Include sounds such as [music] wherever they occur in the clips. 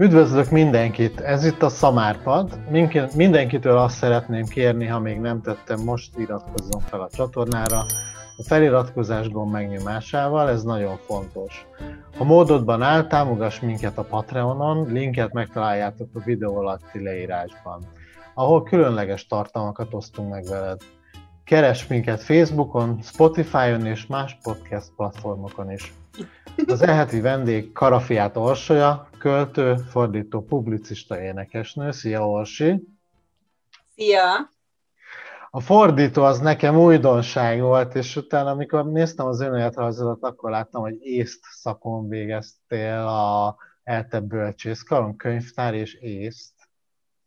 Üdvözlök mindenkit! Ez itt a Szamárpad. Mindenkitől azt szeretném kérni, ha még nem tettem, most iratkozzon fel a csatornára. A feliratkozás gomb megnyomásával, ez nagyon fontos. Ha módodban áll, támogass minket a Patreonon, linket megtaláljátok a videó alatti leírásban, ahol különleges tartalmakat osztunk meg veled. Keres minket Facebookon, Spotify-on és más podcast platformokon is. Az eheti vendég Karafiát Orsolya, költő, fordító, publicista, énekesnő. Szia Orsi! Szia! A fordító az nekem újdonság volt, és utána, amikor néztem az önéletrajzodat, akkor láttam, hogy észt szakon végeztél a ELTE bölcsészkaron, könyvtár és észt.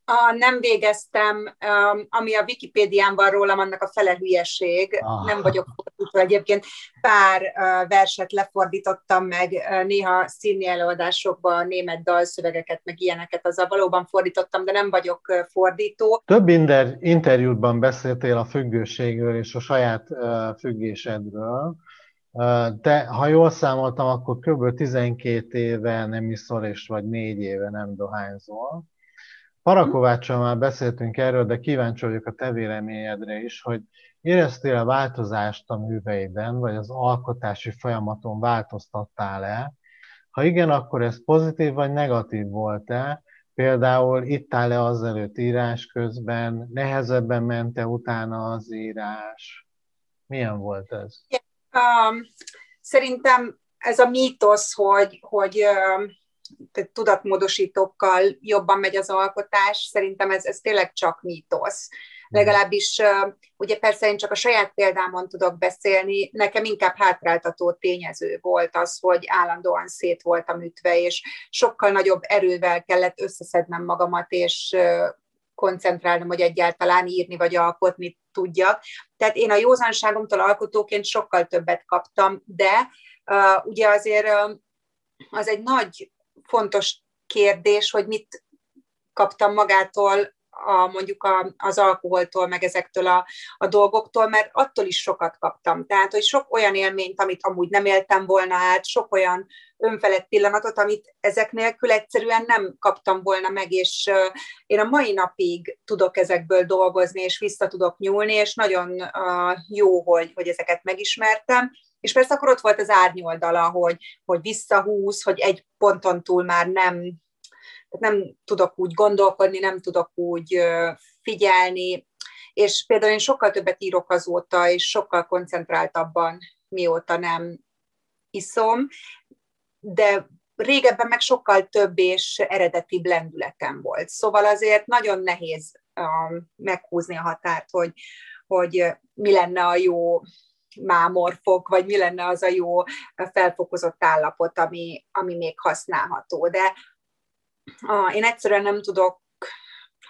A, nem végeztem, um, ami a Wikipédián van rólam, annak a fele hülyeség. Ah. Nem vagyok fordító egyébként. Pár uh, verset lefordítottam meg, uh, néha színi előadásokban német dalszövegeket, meg ilyeneket, azzal valóban fordítottam, de nem vagyok uh, fordító. Több inter- interjútban beszéltél a függőségről és a saját uh, függésedről. De ha jól számoltam, akkor kb. 12 éve nem iszol, és vagy 4 éve nem dohányzol. Parakováccsal már beszéltünk erről, de kíváncsi vagyok a te véleményedre is, hogy éreztél a változást a műveiden, vagy az alkotási folyamaton változtattál-e? Ha igen, akkor ez pozitív vagy negatív volt-e? Például itt áll-e azelőtt írás közben, nehezebben mente utána az írás? Milyen volt ez? Um, szerintem ez a mítosz, hogy, hogy tudatmódosítókkal jobban megy az alkotás, szerintem ez, ez tényleg csak mítosz. Mhm. Legalábbis, ugye persze én csak a saját példámon tudok beszélni, nekem inkább hátráltató tényező volt az, hogy állandóan szét voltam ütve, és sokkal nagyobb erővel kellett összeszednem magamat, és koncentrálnom, hogy egyáltalán írni vagy alkotni tudjak. Tehát én a józanságomtól alkotóként sokkal többet kaptam, de uh, ugye azért uh, az egy nagy fontos kérdés, hogy mit kaptam magától a, mondjuk a, az alkoholtól, meg ezektől a, a dolgoktól, mert attól is sokat kaptam. Tehát, hogy sok olyan élményt, amit amúgy nem éltem volna át, sok olyan önfelett pillanatot, amit ezek nélkül egyszerűen nem kaptam volna meg, és uh, én a mai napig tudok ezekből dolgozni, és vissza tudok nyúlni, és nagyon uh, jó, hogy, hogy ezeket megismertem, és persze akkor ott volt az árnyoldala, hogy, hogy visszahúz, hogy egy ponton túl már nem, nem tudok úgy gondolkodni, nem tudok úgy figyelni, és például én sokkal többet írok azóta, és sokkal koncentráltabban, mióta nem iszom, de régebben meg sokkal több és eredetibb lendületem volt. Szóval azért nagyon nehéz meghúzni a határt, hogy, hogy mi lenne a jó mámorfok, vagy mi lenne az a jó felfokozott állapot, ami, ami még használható. De a, én egyszerűen nem tudok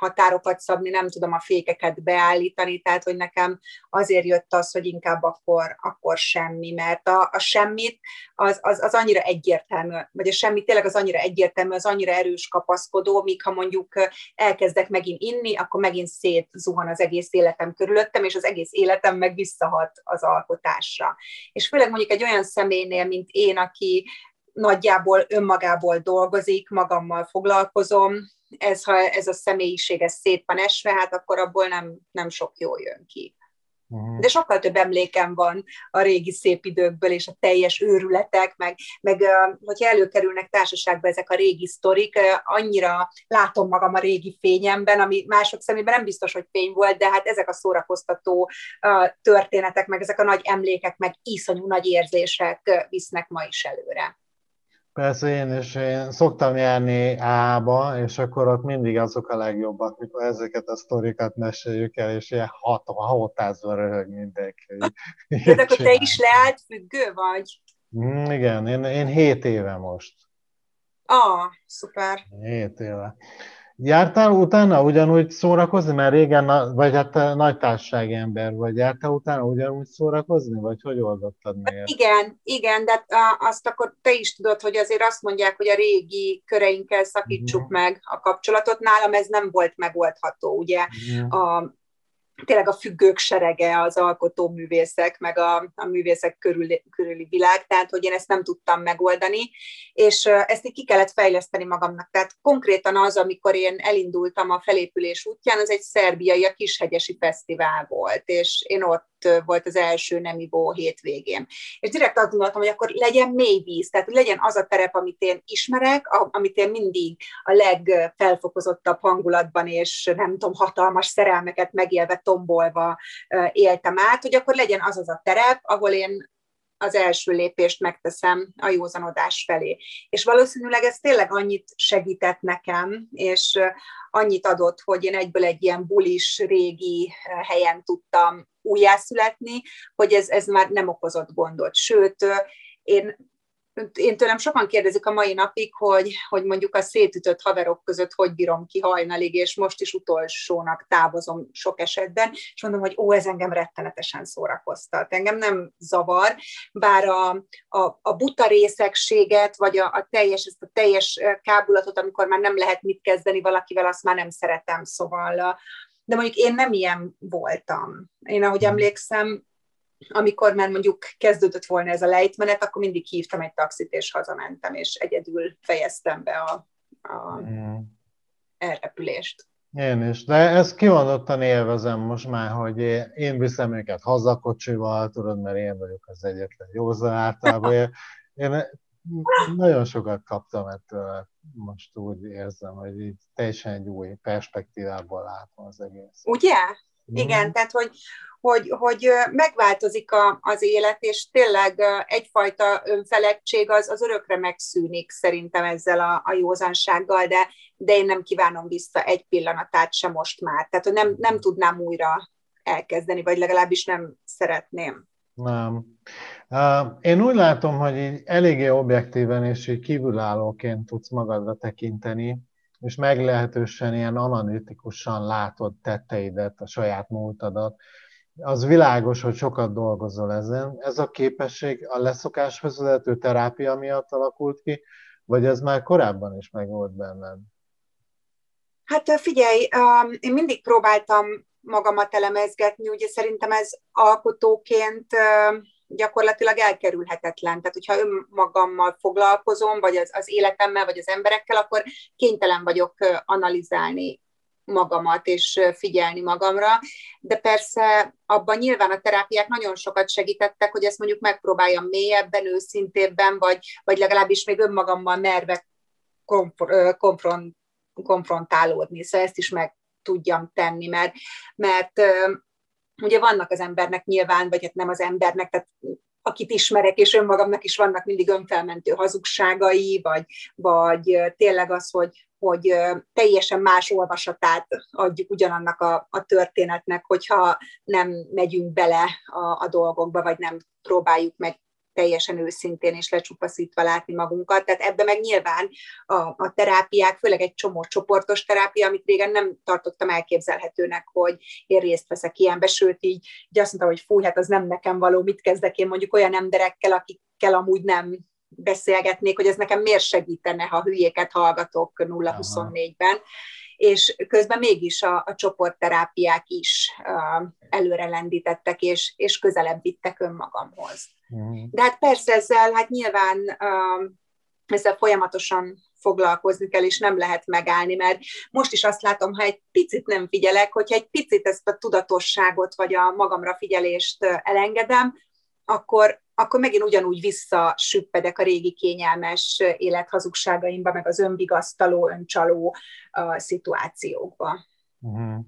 határokat szabni, nem tudom a fékeket beállítani, tehát hogy nekem azért jött az, hogy inkább akkor, akkor semmi, mert a, a semmit az, az, az annyira egyértelmű, vagy a semmi tényleg az annyira egyértelmű, az annyira erős kapaszkodó, míg ha mondjuk elkezdek megint inni, akkor megint szétzuhan az egész életem körülöttem, és az egész életem meg visszahat az alkotásra. És főleg mondjuk egy olyan személynél, mint én, aki nagyjából önmagából dolgozik, magammal foglalkozom, ez, ha ez a személyiség ez szét van esve, hát akkor abból nem, nem sok jó jön ki. Mhm. De sokkal több emlékem van a régi szép időkből, és a teljes őrületek, meg, meg hogyha előkerülnek társaságba ezek a régi sztorik, annyira látom magam a régi fényemben, ami mások szemében nem biztos, hogy fény volt, de hát ezek a szórakoztató történetek, meg ezek a nagy emlékek, meg iszonyú nagy érzések visznek ma is előre. Persze én is, én szoktam járni A-ba, és akkor ott mindig azok a legjobbak, mikor ezeket a sztorikat meséljük el, és ilyen hat, hatázva röhög mindenki. De [laughs] akkor te is leállt függő vagy? Mm, igen, én, én hét éve most. Ah, szuper. Hét éve. Jártál utána ugyanúgy szórakozni, mert régen, vagy hát nagy társasági ember vagy, jártál utána ugyanúgy szórakozni, vagy hogy oldottad meg? Igen, igen, de azt akkor te is tudod, hogy azért azt mondják, hogy a régi köreinkkel szakítsuk uh-huh. meg a kapcsolatot. Nálam ez nem volt megoldható, ugye. Uh-huh. A, tényleg a függők serege az alkotóművészek, meg a, a művészek körül, körüli világ, tehát hogy én ezt nem tudtam megoldani, és ezt így ki kellett fejleszteni magamnak. Tehát konkrétan az, amikor én elindultam a felépülés útján, az egy szerbiai, a Kishegyesi Fesztivál volt, és én ott volt az első nemivó hétvégén. És direkt azt gondoltam, hogy akkor legyen mély víz, tehát hogy legyen az a terep, amit én ismerek, amit én mindig a legfelfokozottabb hangulatban, és nem tudom, hatalmas szerelmeket megélve, tombolva éltem át, hogy akkor legyen az az a terep, ahol én az első lépést megteszem a józanodás felé. És valószínűleg ez tényleg annyit segített nekem, és annyit adott, hogy én egyből egy ilyen bulis, régi helyen tudtam újjászületni, hogy ez, ez már nem okozott gondot. Sőt, én én tőlem sokan kérdezik a mai napig, hogy, hogy mondjuk a szétütött haverok között hogy bírom ki hajnalig, és most is utolsónak távozom sok esetben, és mondom, hogy ó, ez engem rettenetesen szórakoztat. Engem nem zavar, bár a, a, a buta részegséget, vagy a, a teljes, ezt a teljes kábulatot, amikor már nem lehet mit kezdeni valakivel, azt már nem szeretem, szóval de mondjuk én nem ilyen voltam. Én, ahogy hmm. emlékszem, amikor már mondjuk kezdődött volna ez a lejtmenet, akkor mindig hívtam egy taxit, és hazamentem, és egyedül fejeztem be a, a mm. elrepülést. Én is, de ezt kimondottan élvezem most már, hogy én viszem őket hazakocsival, tudod, mert én vagyok az egyetlen józa általában. [laughs] Én, én nagyon sokat kaptam ettől, most úgy érzem, hogy így teljesen egy új perspektívából látom az egész. Ugye? Igen, mm. tehát hogy, hogy, hogy megváltozik a, az élet, és tényleg egyfajta önfeledtség az, az örökre megszűnik szerintem ezzel a, a józansággal, de, de én nem kívánom vissza egy pillanatát sem most már. Tehát hogy nem, nem tudnám újra elkezdeni, vagy legalábbis nem szeretném. Nem. Én úgy látom, hogy így eléggé objektíven és így kívülállóként tudsz magadra tekinteni, és meglehetősen ilyen analitikusan látod tetteidet, a saját múltadat, az világos, hogy sokat dolgozol ezen. Ez a képesség a leszokáshoz vezető terápia miatt alakult ki, vagy ez már korábban is megvolt benned? Hát figyelj, én mindig próbáltam magamat elemezgetni, ugye szerintem ez alkotóként gyakorlatilag elkerülhetetlen. Tehát, hogyha önmagammal foglalkozom, vagy az, az életemmel, vagy az emberekkel, akkor kénytelen vagyok analizálni magamat és figyelni magamra, de persze abban nyilván a terápiák nagyon sokat segítettek, hogy ezt mondjuk megpróbáljam mélyebben, őszintébben, vagy, vagy legalábbis még önmagammal merve konfront, konfrontálódni, szóval ezt is meg tudjam tenni, mert, mert ugye vannak az embernek nyilván, vagy hát nem az embernek, tehát akit ismerek, és önmagamnak is vannak mindig önfelmentő hazugságai, vagy, vagy tényleg az, hogy, hogy teljesen más olvasatát adjuk ugyanannak a, a történetnek, hogyha nem megyünk bele a, a dolgokba, vagy nem próbáljuk meg teljesen őszintén és lecsupaszítva látni magunkat. Tehát ebbe meg nyilván a, a terápiák, főleg egy csomó csoportos terápia, amit régen nem tartottam elképzelhetőnek, hogy én részt veszek ilyenbe, sőt így, így azt mondtam, hogy fú, hát az nem nekem való, mit kezdek én mondjuk olyan emberekkel, akikkel amúgy nem beszélgetnék, hogy ez nekem miért segítene, ha hülyéket hallgatok 0-24-ben, és közben mégis a, a csoportterápiák is uh, előre lendítettek, és, és közelebb vittek önmagamhoz. Uh-huh. De hát persze ezzel, hát nyilván uh, ezzel folyamatosan foglalkozni kell, és nem lehet megállni, mert most is azt látom, ha egy picit nem figyelek, hogyha egy picit ezt a tudatosságot, vagy a magamra figyelést elengedem, akkor, akkor megint ugyanúgy visszasüppedek a régi kényelmes élethazugságaimba, meg az önvigasztaló, öncsaló uh, szituációkba. Uh-huh.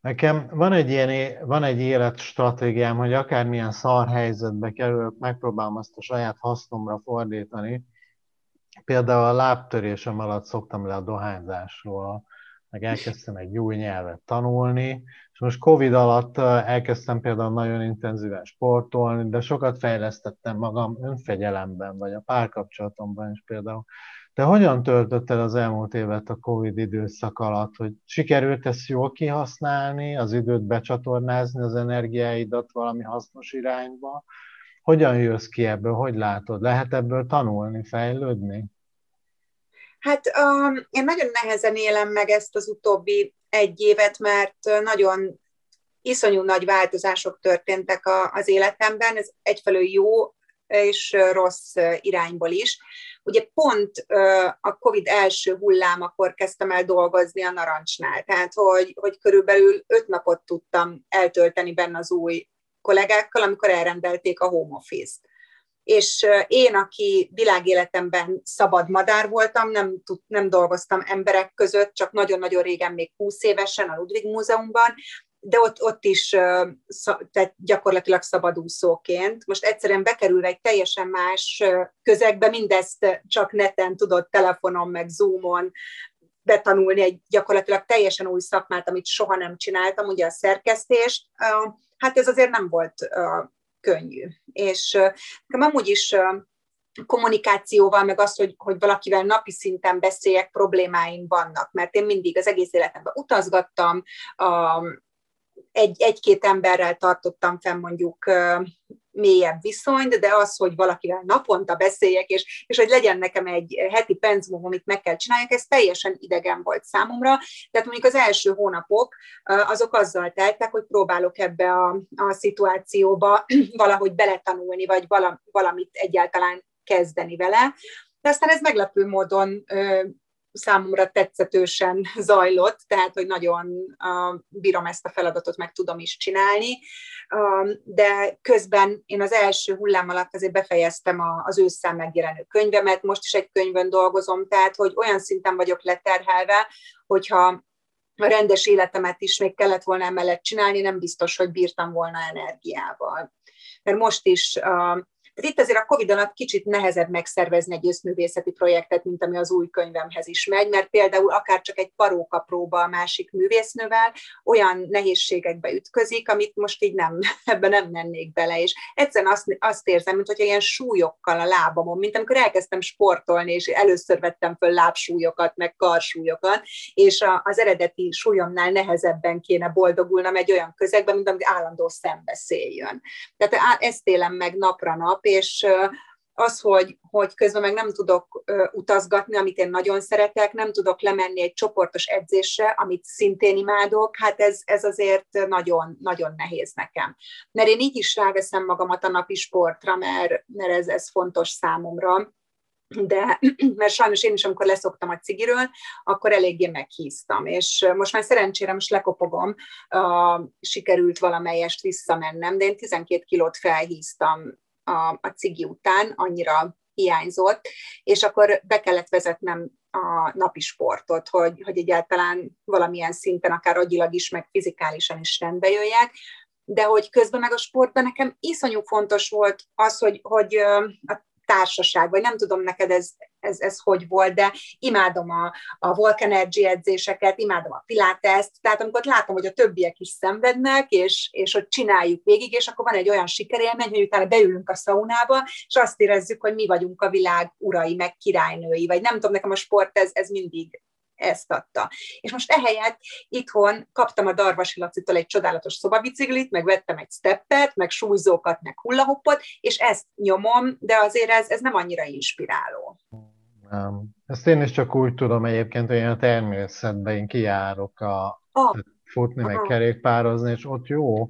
Nekem van egy ilyen van egy életstratégiám, hogy akármilyen szar helyzetbe kerülök, megpróbálom azt a saját hasznomra fordítani. Például a lábtörésem alatt szoktam le a dohányzásról, meg elkezdtem egy új nyelvet tanulni, és most Covid alatt elkezdtem például nagyon intenzíven sportolni, de sokat fejlesztettem magam önfegyelemben, vagy a párkapcsolatomban is például. De hogyan töltötted az elmúlt évet a Covid időszak alatt, hogy sikerült ezt jól kihasználni, az időt becsatornázni, az energiáidat valami hasznos irányba? Hogyan jössz ki ebből, hogy látod? Lehet ebből tanulni, fejlődni? Hát um, én nagyon nehezen élem meg ezt az utóbbi egy évet, mert nagyon iszonyú nagy változások történtek a, az életemben, ez egyfelől jó és rossz irányból is. Ugye pont a COVID első hullámakor kezdtem el dolgozni a narancsnál, tehát hogy, hogy körülbelül öt napot tudtam eltölteni benne az új kollégákkal, amikor elrendelték a home office-t és én, aki világéletemben szabad madár voltam, nem, tud, nem dolgoztam emberek között, csak nagyon-nagyon régen, még 20 évesen a Ludwig Múzeumban, de ott, ott is tehát gyakorlatilag szabadúszóként. Most egyszerűen bekerül egy teljesen más közegbe, mindezt csak neten tudott telefonon, meg Zoomon betanulni egy gyakorlatilag teljesen új szakmát, amit soha nem csináltam, ugye a szerkesztést. Hát ez azért nem volt könnyű. És nekem amúgy is kommunikációval, meg az, hogy, hogy valakivel napi szinten beszéljek, problémáim vannak, mert én mindig az egész életemben utazgattam, egy, egy-két emberrel tartottam fenn mondjuk mélyebb viszonyt, de az, hogy valakivel naponta beszéljek, és, és hogy legyen nekem egy heti penzumom, amit meg kell csináljak, ez teljesen idegen volt számomra. Tehát mondjuk az első hónapok azok azzal teltek, hogy próbálok ebbe a, a szituációba [clears throat] valahogy beletanulni, vagy valamit egyáltalán kezdeni vele. De aztán ez meglepő módon számomra tetszetősen [laughs] zajlott, tehát hogy nagyon uh, bírom ezt a feladatot, meg tudom is csinálni, uh, de közben én az első hullám alatt azért befejeztem a, az ősszel megjelenő könyvemet, most is egy könyvön dolgozom, tehát hogy olyan szinten vagyok leterhelve, hogyha a rendes életemet is még kellett volna emellett csinálni, nem biztos, hogy bírtam volna energiával. Mert most is uh, tehát itt azért a Covid alatt kicsit nehezebb megszervezni egy összművészeti projektet, mint ami az új könyvemhez is megy, mert például akár csak egy paróka próba a másik művésznővel olyan nehézségekbe ütközik, amit most így nem, [laughs] ebben nem mennék bele, és egyszerűen azt, azt érzem, mint ilyen súlyokkal a lábamon, mint amikor elkezdtem sportolni, és először vettem föl lábsúlyokat, meg karsúlyokat, és a, az eredeti súlyomnál nehezebben kéne boldogulnom egy olyan közegben, mint amit állandó szembeszéljön. Tehát ezt élem meg napra nap, és az, hogy, hogy közben meg nem tudok utazgatni, amit én nagyon szeretek, nem tudok lemenni egy csoportos edzésre, amit szintén imádok, hát ez, ez azért nagyon, nagyon nehéz nekem. Mert én így is ráveszem magamat a napi sportra, mert, mert ez, ez fontos számomra de [clears throat] mert sajnos én is, amikor leszoktam a cigiről, akkor eléggé meghíztam, és most már szerencsére most lekopogom, uh, sikerült valamelyest visszamennem, de én 12 kilót felhíztam a, a cigi után, annyira hiányzott, és akkor be kellett vezetnem a napi sportot, hogy, hogy egyáltalán valamilyen szinten, akár agyilag is, meg fizikálisan is rendbe jöjjek, de hogy közben meg a sportban nekem iszonyú fontos volt az, hogy, hogy a társaság, vagy nem tudom neked ez, ez, ez hogy volt, de imádom a, a Volk edzéseket, imádom a pilates tehát amikor látom, hogy a többiek is szenvednek, és, és hogy csináljuk végig, és akkor van egy olyan sikerélmény, hogy utána beülünk a szaunába, és azt érezzük, hogy mi vagyunk a világ urai, meg királynői, vagy nem tudom, nekem a sport ez, ez mindig ezt adta. És most ehelyett itthon kaptam a Darvasi Lacitól egy csodálatos szobabiciklit, meg vettem egy steppet, meg súlyzókat, meg hullahoppot, és ezt nyomom, de azért ez, ez nem annyira inspiráló. Nem. Ezt én is csak úgy tudom egyébként, hogy én a természetben én kijárok a, oh. futni, meg Aha. kerékpározni, és ott jó,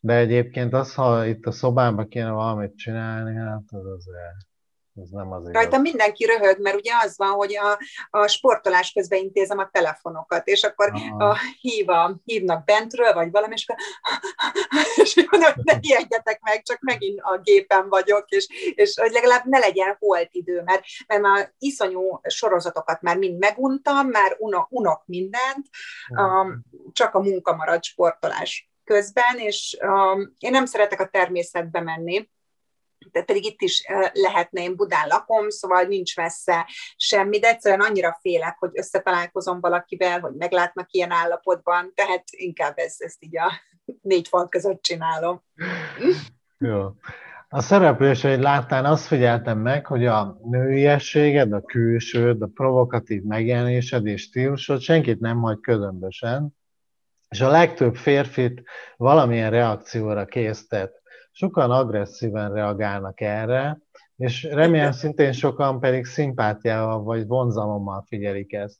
de egyébként az, ha itt a szobában kéne valamit csinálni, hát az azért ez nem az Rajta mindenki röhög, mert ugye az van, hogy a, a sportolás közben intézem a telefonokat, és akkor a, hív a, hívnak bentről, vagy valami, és akkor [laughs] és mondom, ne ijedjetek meg, csak megint a gépen vagyok, és, és hogy legalább ne legyen holt idő, mert, mert már iszonyú sorozatokat már mind meguntam, már unok, unok mindent, um, csak a munka marad sportolás közben, és um, én nem szeretek a természetbe menni, de pedig itt is lehetne, én Budán lakom, szóval nincs messze semmi, de egyszerűen annyira félek, hogy összetalálkozom valakivel, hogy meglátnak ilyen állapotban, tehát inkább ezt, ezt így a [laughs] négy fal között csinálom. [laughs] Jó. A szerepléseid láttán azt figyeltem meg, hogy a nőiességed, a külsőd, a provokatív megjelenésed és stílusod senkit nem hagy közömbösen, és a legtöbb férfit valamilyen reakcióra késztet sokan agresszíven reagálnak erre, és remélem szintén sokan pedig szimpátiával vagy vonzalommal figyelik ezt.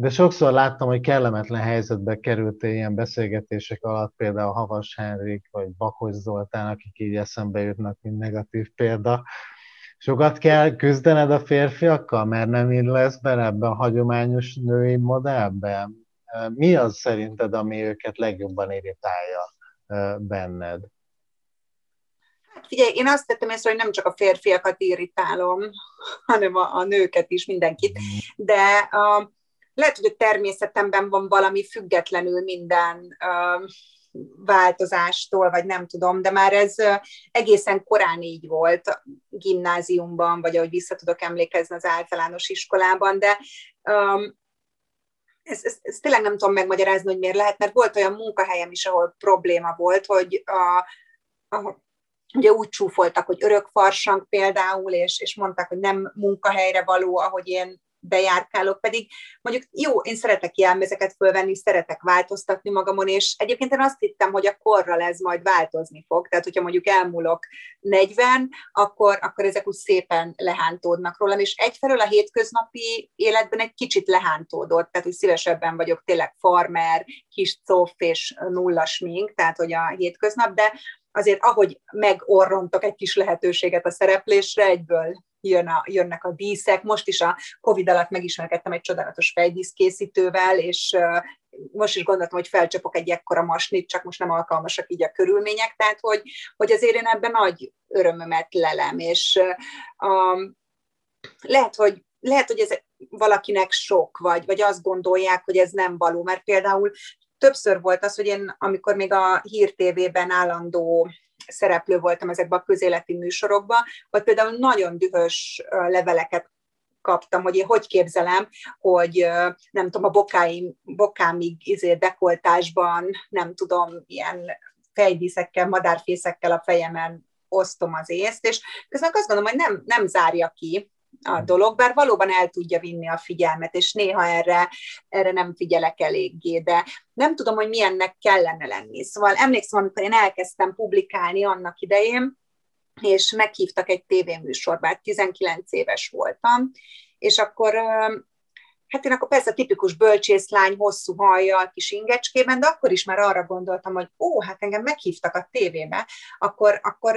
de sokszor láttam, hogy kellemetlen helyzetbe került ilyen beszélgetések alatt, például Havas Henrik vagy Bakos Zoltán, akik így eszembe jutnak, mint negatív példa. Sokat kell küzdened a férfiakkal, mert nem így lesz bele ebbe a hagyományos női modellbe? Mi az szerinted, ami őket legjobban irritálja benned? Hát figyelj, én azt tettem észre, hogy nem csak a férfiakat irritálom, hanem a, a nőket is, mindenkit, de uh, lehet, hogy a természetemben van valami függetlenül minden uh, változástól, vagy nem tudom, de már ez egészen korán így volt gimnáziumban, vagy ahogy vissza tudok emlékezni az általános iskolában, de um, ezt, ezt, ezt tényleg nem tudom megmagyarázni, hogy miért lehet, mert volt olyan munkahelyem is, ahol probléma volt, hogy a, a, ugye úgy csúfoltak, hogy örök farsang például, és, és mondták, hogy nem munkahelyre való, ahogy én bejárkálok, pedig mondjuk jó, én szeretek jelmezeket fölvenni, szeretek változtatni magamon, és egyébként én azt hittem, hogy a korral ez majd változni fog, tehát hogyha mondjuk elmúlok 40, akkor, akkor ezek úgy szépen lehántódnak rólam, és egyfelől a hétköznapi életben egy kicsit lehántódott, tehát hogy szívesebben vagyok tényleg farmer, kis coff és nullas mink, tehát hogy a hétköznap, de azért ahogy megorrontok egy kis lehetőséget a szereplésre, egyből jön a, jönnek a díszek. Most is a Covid alatt megismerkedtem egy csodálatos fejdíszkészítővel, és most is gondoltam, hogy felcsapok egy ekkora masnit, csak most nem alkalmasak így a körülmények, tehát hogy, hogy azért én ebben nagy örömömet lelem, és um, lehet, hogy lehet, hogy ez valakinek sok, vagy, vagy azt gondolják, hogy ez nem való, mert például többször volt az, hogy én, amikor még a Hír TV-ben állandó szereplő voltam ezekben a közéleti műsorokban, vagy például nagyon dühös leveleket kaptam, hogy én hogy képzelem, hogy nem tudom, a bokáim, bokámig izé dekoltásban, nem tudom, ilyen fejdíszekkel, madárfészekkel a fejemen osztom az észt, és közben azt gondolom, hogy nem, nem zárja ki a dolog, bár valóban el tudja vinni a figyelmet, és néha erre, erre nem figyelek eléggé, de nem tudom, hogy milyennek kellene lenni. Szóval emlékszem, amikor én elkezdtem publikálni annak idején, és meghívtak egy tévéműsorba, 19 éves voltam, és akkor Hát én akkor persze tipikus bölcsészlány, hosszú hajjal, kis ingecskében, de akkor is már arra gondoltam, hogy ó, hát engem meghívtak a tévébe, akkor, akkor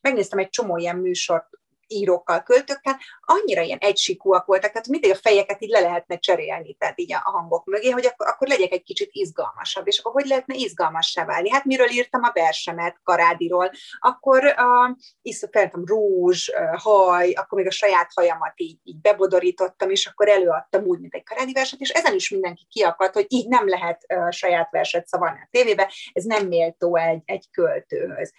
megnéztem egy csomó ilyen műsort írókkal, költőkkel, annyira ilyen egysikúak voltak, tehát mindig a fejeket így le lehetne cserélni, tehát így a hangok mögé, hogy akkor, akkor legyek egy kicsit izgalmasabb, és akkor hogy lehetne izgalmassá válni? Hát miről írtam a versemet Karádiról, akkor uh, iszok, feltem rúzs, uh, haj, akkor még a saját hajamat így, így bebodorítottam, és akkor előadtam úgy, mint egy Karádi verset, és ezen is mindenki kiakadt, hogy így nem lehet uh, saját verset szavalni a tévébe, ez nem méltó egy, egy költőhöz.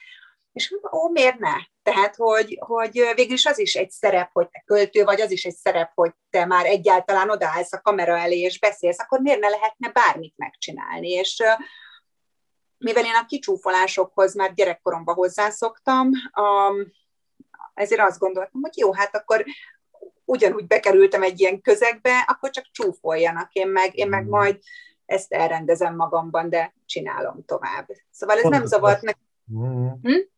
És ó, miért ne? Tehát, hogy, hogy végül is az is egy szerep, hogy te költő vagy, az is egy szerep, hogy te már egyáltalán odaállsz a kamera elé és beszélsz, akkor miért ne lehetne bármit megcsinálni? És mivel én a kicsúfolásokhoz már gyerekkoromban hozzászoktam, ezért azt gondoltam, hogy jó, hát akkor ugyanúgy bekerültem egy ilyen közegbe, akkor csak csúfoljanak, én meg, én meg mm. majd ezt elrendezem magamban, de csinálom tovább. Szóval ez nem zavart nekem. Mm. Hm?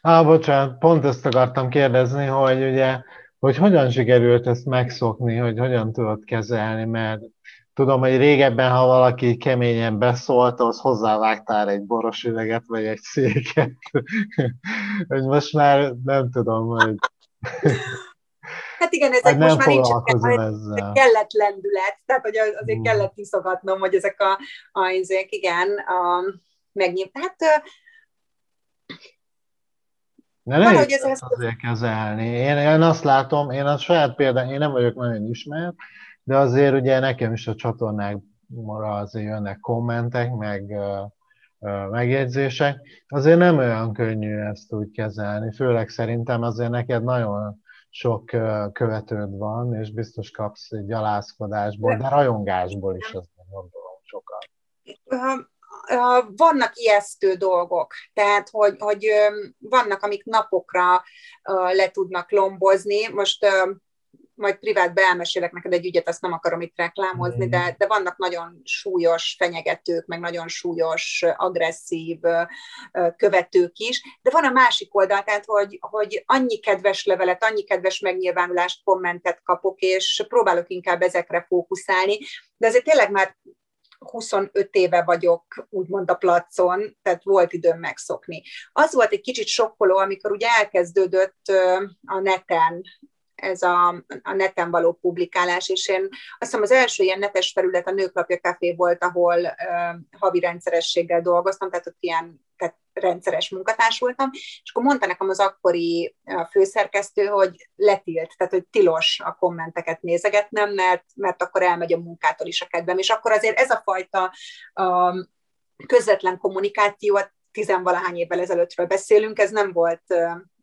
Á, bocsánat, pont ezt akartam kérdezni, hogy ugye, hogy hogyan sikerült ezt megszokni, hogy hogyan tudod kezelni, mert tudom, hogy régebben, ha valaki keményen beszólt, az hozzávágtál egy boros üveget, vagy egy széket. [laughs] hogy most már nem tudom, hogy... [laughs] Hát igen, ezek hát most már nincs ezzel. kellett lendület, tehát hogy azért mm. kellett iszogatnom, hogy ezek a, a ezek, igen, a, megnyílt. Hát de nehéz ez ezt azért kezelni. Én, én azt látom, én a saját példán, én nem vagyok nagyon ismert, de azért ugye nekem is a csatornákra azért jönnek kommentek, meg megjegyzések. Azért nem olyan könnyű ezt úgy kezelni, főleg szerintem azért neked nagyon sok követőd van, és biztos kapsz egy gyalázkodásból, de rajongásból is azt gondolom sokat vannak ijesztő dolgok, tehát hogy, hogy vannak, amik napokra le tudnak lombozni. Most majd privátbe elmesélek neked egy ügyet, azt nem akarom itt reklámozni, de, de vannak nagyon súlyos fenyegetők, meg nagyon súlyos, agresszív követők is, de van a másik oldal, tehát hogy, hogy annyi kedves levelet, annyi kedves megnyilvánulást, kommentet kapok, és próbálok inkább ezekre fókuszálni, de azért tényleg már 25 éve vagyok úgymond a placon, tehát volt időm megszokni. Az volt egy kicsit sokkoló, amikor ugye elkezdődött a neten ez a, a neten való publikálás, és én azt hiszem az első ilyen netes felület a Nőklapja Café volt, ahol uh, havi rendszerességgel dolgoztam, tehát ott ilyen tehát rendszeres munkatárs voltam, és akkor mondta nekem az akkori főszerkesztő, hogy letilt, tehát hogy tilos a kommenteket nézegetnem, mert, mert akkor elmegy a munkától is a kedvem, és akkor azért ez a fajta uh, közvetlen kommunikáció, tizenvalahány évvel ezelőttről beszélünk, ez nem volt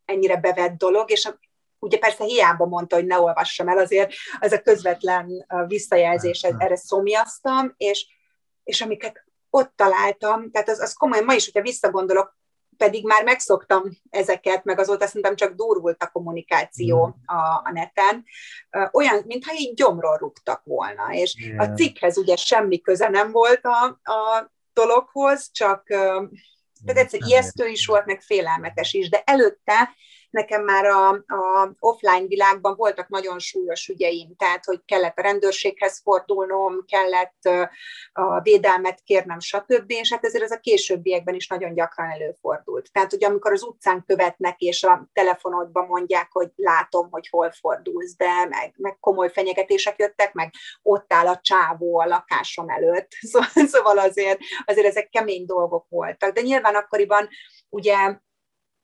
ennyire bevett dolog, és ugye persze hiába mondta, hogy ne olvassam el, azért az a közvetlen visszajelzés, erre szomjaztam, és, és amiket ott találtam, tehát az, az komolyan, ma is, hogyha visszagondolok, pedig már megszoktam ezeket, meg azóta szerintem csak durvult a kommunikáció mm. a, a neten, olyan, mintha így gyomról rúgtak volna, és yeah. a cikkhez ugye semmi köze nem volt a, a dologhoz, csak tehát egyszer ijesztő is volt, meg félelmetes is, de előtte nekem már a, a offline világban voltak nagyon súlyos ügyeim, tehát hogy kellett a rendőrséghez fordulnom, kellett a védelmet kérnem, stb. És hát ezért ez a későbbiekben is nagyon gyakran előfordult. Tehát, hogy amikor az utcán követnek, és a telefonodban mondják, hogy látom, hogy hol fordulsz, de meg, meg komoly fenyegetések jöttek, meg ott áll a csávó a lakásom előtt. [laughs] Szóval azért, azért ezek kemény dolgok voltak. De nyilván akkoriban ugye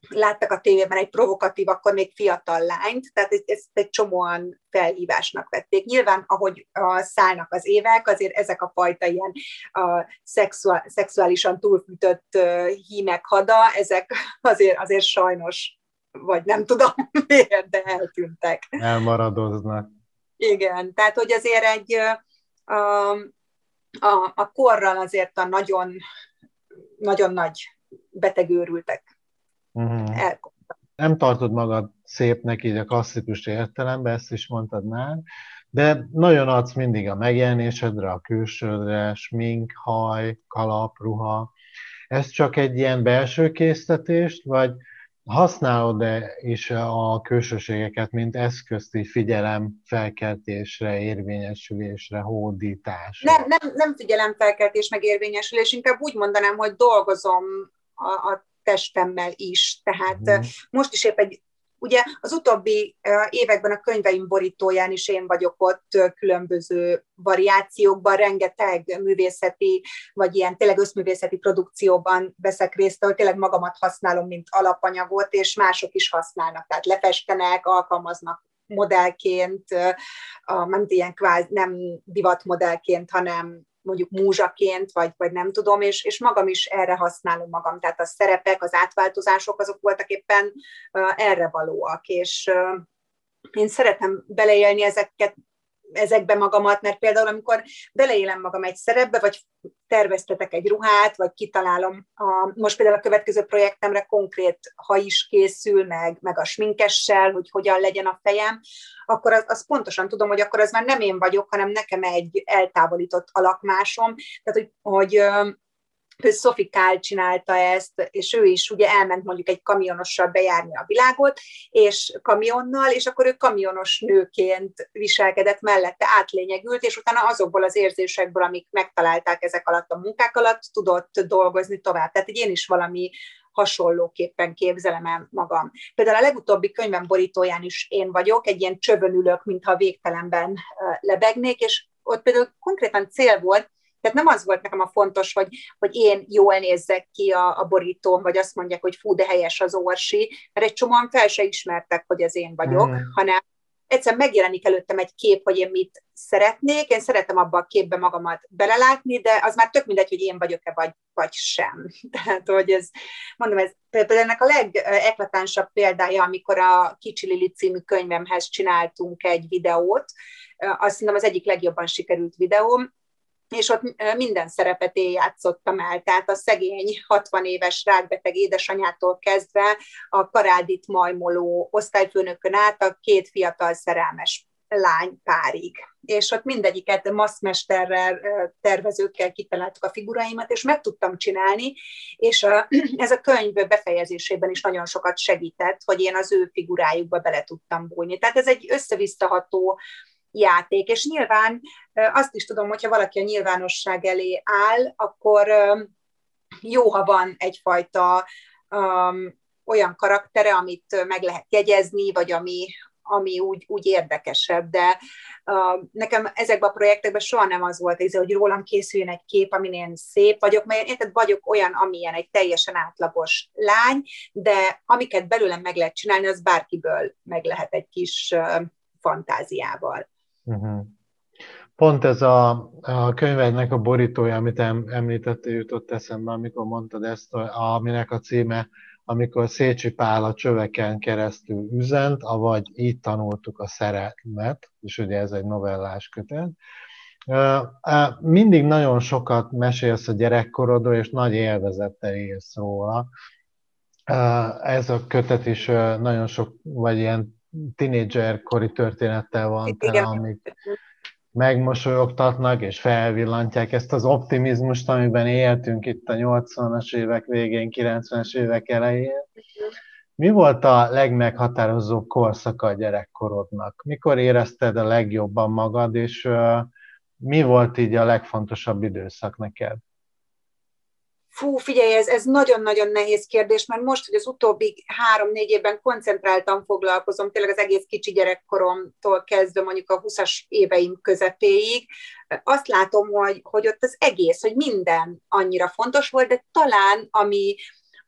láttak a tévében egy provokatív, akkor még fiatal lányt, tehát ezt egy csomóan felhívásnak vették. Nyilván, ahogy a szállnak az évek, azért ezek a fajta ilyen a szexuál, szexuálisan túlfűtött hímek hada, ezek azért, azért sajnos, vagy nem tudom [laughs] miért, de eltűntek. Elmaradoznak. Igen, tehát hogy azért egy a, a, a korral azért a nagyon, nagyon nagy betegőrültek Uh-huh. Nem tartod magad szépnek így a klasszikus értelemben, ezt is mondtad már, de nagyon adsz mindig a megjelenésedre, a külsődre, smink, haj, kalap, ruha. Ez csak egy ilyen belső késztetést, vagy használod-e is a külsőségeket, mint eszközt így figyelem felkeltésre, érvényesülésre, hódításra? Nem, nem, nem figyelem felkeltés meg érvényesülés, inkább úgy mondanám, hogy dolgozom a, a testemmel is. Tehát uh-huh. most is épp egy Ugye az utóbbi években a könyveim borítóján is én vagyok ott különböző variációkban, rengeteg művészeti, vagy ilyen tényleg összművészeti produkcióban veszek részt, ahol tényleg magamat használom, mint alapanyagot, és mások is használnak, tehát lefestenek, alkalmaznak modellként, nem ilyen kvázi, nem divatmodellként, hanem mondjuk múzsaként, vagy, vagy nem tudom, és, és magam is erre használom magam. Tehát a szerepek, az átváltozások, azok voltak éppen erre valóak, és én szeretem beleélni ezeket, ezekbe magamat, mert például amikor beleélem magam egy szerepbe, vagy terveztetek egy ruhát, vagy kitalálom, a, most például a következő projektemre konkrét ha is készül, meg, meg a sminkessel, hogy hogyan legyen a fejem, akkor az, az pontosan tudom, hogy akkor az már nem én vagyok, hanem nekem egy eltávolított alakmásom, tehát hogy, hogy Sophie Kál csinálta ezt, és ő is ugye elment mondjuk egy kamionossal bejárni a világot, és kamionnal, és akkor ő kamionos nőként viselkedett mellette, átlényegült, és utána azokból az érzésekből, amik megtalálták ezek alatt a munkák alatt, tudott dolgozni tovább. Tehát én is valami hasonlóképpen képzelem el magam. Például a legutóbbi könyvem borítóján is én vagyok, egy ilyen csövön ülök, mintha végtelenben lebegnék, és ott például konkrétan cél volt, tehát nem az volt nekem a fontos, hogy, hogy én jól nézzek ki a, a borítón, vagy azt mondják, hogy fú, de helyes az orsi, mert egy csomóan fel se ismertek, hogy ez én vagyok, mm. hanem egyszer megjelenik előttem egy kép, hogy én mit szeretnék, én szeretem abba a képbe magamat belelátni, de az már tök mindegy, hogy én vagyok-e, vagy, vagy sem. [laughs] Tehát, hogy ez, mondom, ez például ennek a legeklatánsabb példája, amikor a Kicsi Lili című könyvemhez csináltunk egy videót, azt hiszem az egyik legjobban sikerült videóm, és ott minden szerepet én játszottam el, tehát a szegény 60 éves rákbeteg édesanyától kezdve a karádit majmoló osztályfőnökön át a két fiatal szerelmes lány párig. És ott mindegyiket maszmesterrel, tervezőkkel kitaláltuk a figuráimat, és meg tudtam csinálni, és a, [clears throat] ez a könyv befejezésében is nagyon sokat segített, hogy én az ő figurájukba bele tudtam bújni. Tehát ez egy összevisztaható játék, és nyilván azt is tudom, hogyha valaki a nyilvánosság elé áll, akkor jó, ha van egyfajta um, olyan karaktere, amit meg lehet jegyezni, vagy ami, ami úgy, úgy érdekesebb, de uh, nekem ezekben a projektekben soha nem az volt, ez, hogy rólam készüljön egy kép, amin én szép vagyok, mert érted, vagyok olyan, amilyen egy teljesen átlagos lány, de amiket belőlem meg lehet csinálni, az bárkiből meg lehet egy kis uh, fantáziával. Uh-huh. Pont ez a, a könyvednek a borítója, amit említettél, jutott eszembe, amikor mondtad ezt, aminek a címe amikor Szécsi Pál a csöveken keresztül üzent, avagy így tanultuk a szeretet, és ugye ez egy novellás kötet. Mindig nagyon sokat mesélsz a gyerekkorodról, és nagy élvezettel élsz róla. Ez a kötet is nagyon sok, vagy ilyen tinédzserkori történettel van tele, amik megmosolyogtatnak és felvillantják ezt az optimizmust, amiben éltünk itt a 80-as évek végén, 90-es évek elején. Mi volt a legmeghatározóbb korszaka a gyerekkorodnak? Mikor érezted a legjobban magad, és mi volt így a legfontosabb időszak neked? Fú, figyelj, ez, ez nagyon-nagyon nehéz kérdés, mert most, hogy az utóbbi három-négy évben koncentráltan foglalkozom, tényleg az egész kicsi gyerekkoromtól kezdve mondjuk a 20-as éveim közepéig, azt látom, hogy, hogy ott az egész, hogy minden annyira fontos volt, de talán ami,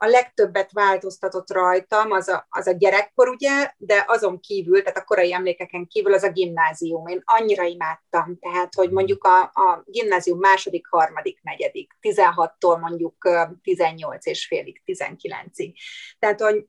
a legtöbbet változtatott rajtam az a, az a gyerekkor, ugye, de azon kívül, tehát a korai emlékeken kívül az a gimnázium. Én annyira imádtam, tehát, hogy mondjuk a, a gimnázium második, harmadik, negyedik, 16-tól mondjuk 18 és félig, 19-ig. Tehát, hogy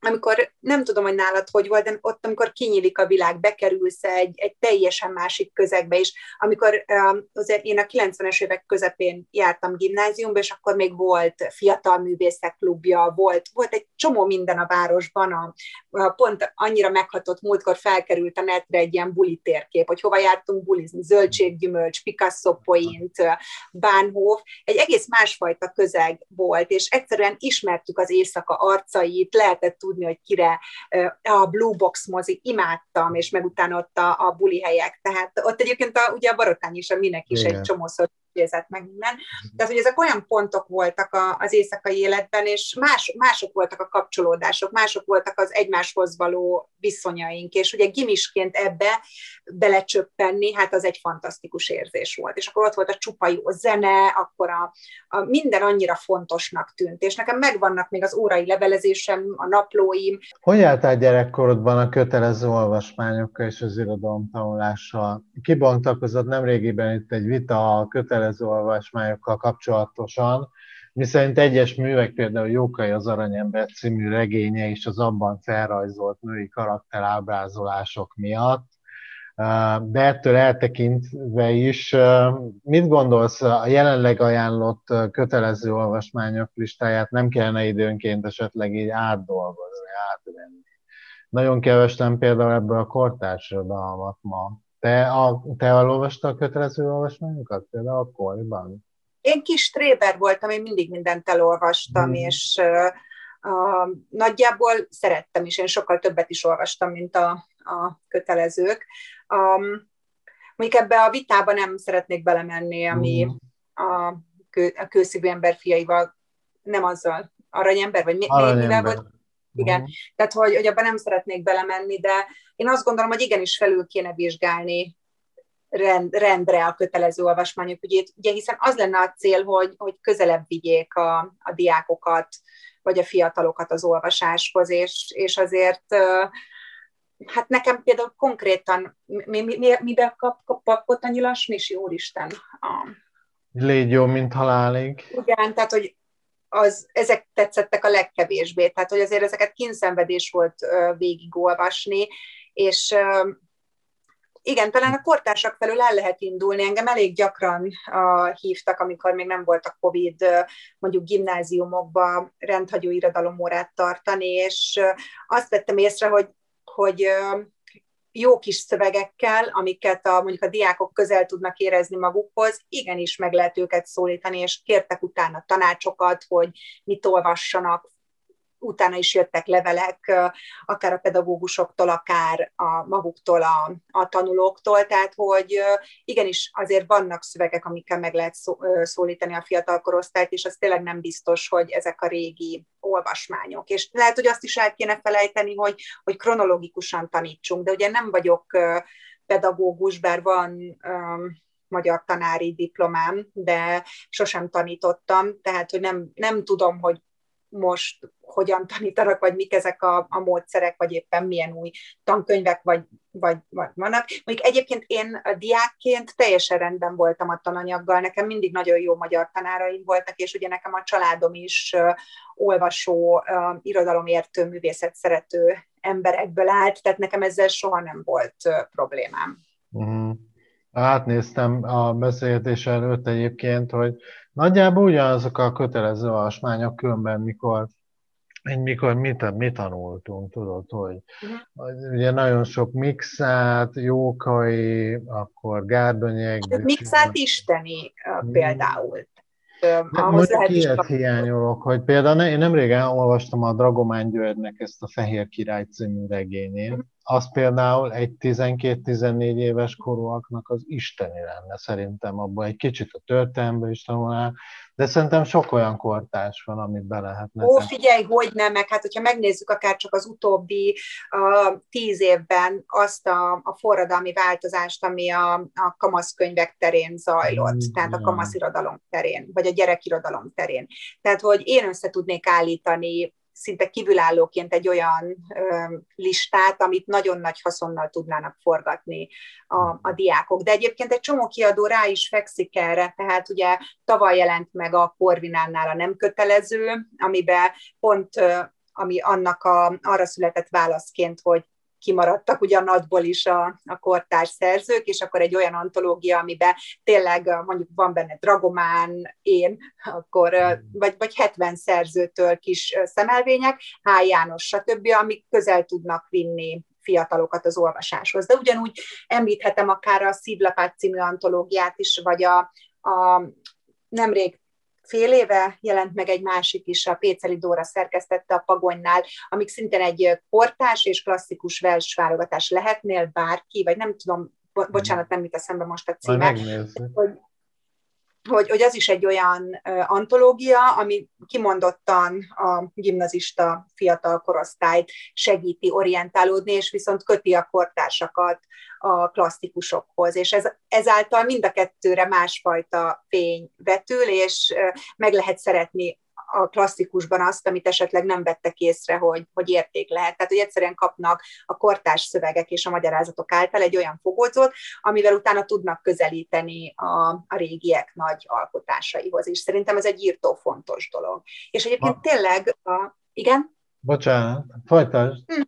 amikor nem tudom, hogy nálad hogy volt, de ott, amikor kinyílik a világ, bekerülsz egy, egy teljesen másik közegbe is. Amikor azért én a 90-es évek közepén jártam gimnáziumba, és akkor még volt fiatal művészek klubja, volt, volt egy csomó minden a városban, a, a pont annyira meghatott múltkor felkerült a netre egy ilyen buli térkép, hogy hova jártunk bulizni, zöldséggyümölcs, Picasso Point, Bánhof, egy egész másfajta közeg volt, és egyszerűen ismertük az éjszaka arcait, lehetett tudni, hogy kire a Blue Box mozi imádtam, és meg utána ott a, a buli helyek. Tehát ott egyébként a, ugye a Barotány is, a minek is Igen. egy csomószor idézett meg minden. Mhm. Tehát, hogy ezek olyan pontok voltak a, az éjszakai életben, és más, mások voltak a kapcsolódások, mások voltak az egymáshoz való viszonyaink, és ugye gimisként ebbe belecsöppenni, hát az egy fantasztikus érzés volt. És akkor ott volt a csupa jó zene, akkor a, a minden annyira fontosnak tűnt, és nekem megvannak még az órai levelezésem, a naplóim. Hogy álltál gyerekkorodban a kötelező olvasmányokkal és az tanulással? Kibontakozott nemrégiben itt egy vita a kötelező kötelező olvasmányokkal kapcsolatosan, miszerint egyes művek, például Jókai az Aranyember című regénye és az abban felrajzolt női karakterábrázolások miatt, de ettől eltekintve is, mit gondolsz, a jelenleg ajánlott kötelező olvasmányok listáját nem kellene időnként esetleg így átdolgozni, átvenni? Nagyon kevesen például ebből a kortársodalmat ma. Te, a, te elolvastad a kötelező olvasmányokat például akkoriban? Én kis tréber voltam, én mindig mindent elolvastam, hmm. és uh, nagyjából szerettem is, én sokkal többet is olvastam, mint a, a kötelezők. Um, mondjuk ebbe a vitába nem szeretnék belemenni, ami hmm. a, kő, a kőszívű ember fiaival, nem azzal, aranyember, vagy mi, aranyember. mivel volt? Igen, uh-huh. tehát hogy, hogy abban nem szeretnék belemenni, de én azt gondolom, hogy igenis felül kéne vizsgálni rend, rendre a kötelező olvasmányok ügyét, ugye hiszen az lenne a cél, hogy, hogy közelebb vigyék a, a diákokat, vagy a fiatalokat az olvasáshoz, és, és azért hát nekem például konkrétan, mi, mi, mi, miben kap, kapott a nyilas Misi, úristen? A... Légy jó, mint halálig. Igen, tehát, hogy az, ezek tetszettek a legkevésbé, tehát hogy azért ezeket kínszenvedés volt végigolvasni, és igen, talán a kortársak felől el lehet indulni. Engem elég gyakran uh, hívtak, amikor még nem volt a COVID, uh, mondjuk gimnáziumokba rendhagyó irodalomórát tartani, és azt vettem észre, hogy, hogy uh, jó kis szövegekkel, amiket a, mondjuk a diákok közel tudnak érezni magukhoz, igenis meg lehet őket szólítani, és kértek utána tanácsokat, hogy mit olvassanak, utána is jöttek levelek, akár a pedagógusoktól, akár a maguktól, a, a tanulóktól, tehát hogy igenis azért vannak szövegek, amikkel meg lehet szólítani a fiatal korosztályt, és az tényleg nem biztos, hogy ezek a régi olvasmányok. És lehet, hogy azt is el kéne felejteni, hogy, hogy kronológikusan tanítsunk, de ugye nem vagyok pedagógus, bár van magyar tanári diplomám, de sosem tanítottam, tehát hogy nem, nem tudom, hogy most hogyan tanítanak, vagy mik ezek a, a módszerek, vagy éppen milyen új tankönyvek, vagy, vagy, vagy vannak. Mondjuk egyébként én a diákként teljesen rendben voltam a tananyaggal, nekem mindig nagyon jó magyar tanáraim voltak, és ugye nekem a családom is olvasó, irodalomértő, művészet szerető emberekből állt, tehát nekem ezzel soha nem volt problémám. Uh-huh. Átnéztem a beszélgetés előtt egyébként, hogy Nagyjából ugyanazok a kötelező alsmányok, különben mikor mikor mit, mit tanultunk, tudod, hogy uh-huh. ugye nagyon sok mixát, jókai, akkor gárdonyeg. Mixát isteni uh, például. Ahhoz lehet ilyet hiányolok, hogy például én nem régen olvastam a Dragomán Györgynek ezt a Fehér Király című regényét, uh-huh az például egy 12-14 éves korúaknak az isteni lenne szerintem, abban egy kicsit a történelmből is tanulnál, de szerintem sok olyan kortárs van, amit be lehetne. Ó, figyelj, hogy nem, meg hát hogyha megnézzük akár csak az utóbbi uh, tíz évben azt a, a forradalmi változást, ami a, a kamaszkönyvek terén zajlott, mm, tehát a kamaszirodalom terén, vagy a gyerekirodalom terén. Tehát, hogy én össze tudnék állítani szinte kívülállóként egy olyan ö, listát, amit nagyon nagy haszonnal tudnának forgatni a, a diákok. De egyébként egy csomó kiadó rá is fekszik erre, tehát ugye tavaly jelent meg a Corvinálnál a nem kötelező, amiben pont ami annak a, arra született válaszként, hogy kimaradtak ugyan nagyból is a, a kortárs szerzők, és akkor egy olyan antológia, amiben tényleg mondjuk van benne Dragomán, én, akkor, vagy, vagy 70 szerzőtől kis szemelvények, H. János, stb., amik közel tudnak vinni fiatalokat az olvasáshoz. De ugyanúgy említhetem akár a Szívlapát című antológiát is, vagy a, a nemrég fél éve jelent meg egy másik is, a Péceli Dóra szerkesztette a Pagonynál, amik szintén egy kortás és klasszikus vers válogatás lehetnél bárki, vagy nem tudom, bocsánat, nem jut eszembe most a címe, hogy, hogy, hogy az is egy olyan antológia, ami kimondottan a gimnazista fiatal korosztályt segíti orientálódni, és viszont köti a kortársakat a klasszikusokhoz, és ez, ezáltal mind a kettőre másfajta fény vetül, és meg lehet szeretni a klasszikusban azt, amit esetleg nem vettek észre, hogy, hogy érték lehet. Tehát, hogy egyszerűen kapnak a kortárs szövegek és a magyarázatok által egy olyan fogódzót, amivel utána tudnak közelíteni a, a régiek nagy alkotásaihoz, és szerintem ez egy írtó fontos dolog. És egyébként ha. tényleg, a, igen? Bocsánat, folytasd. Hm.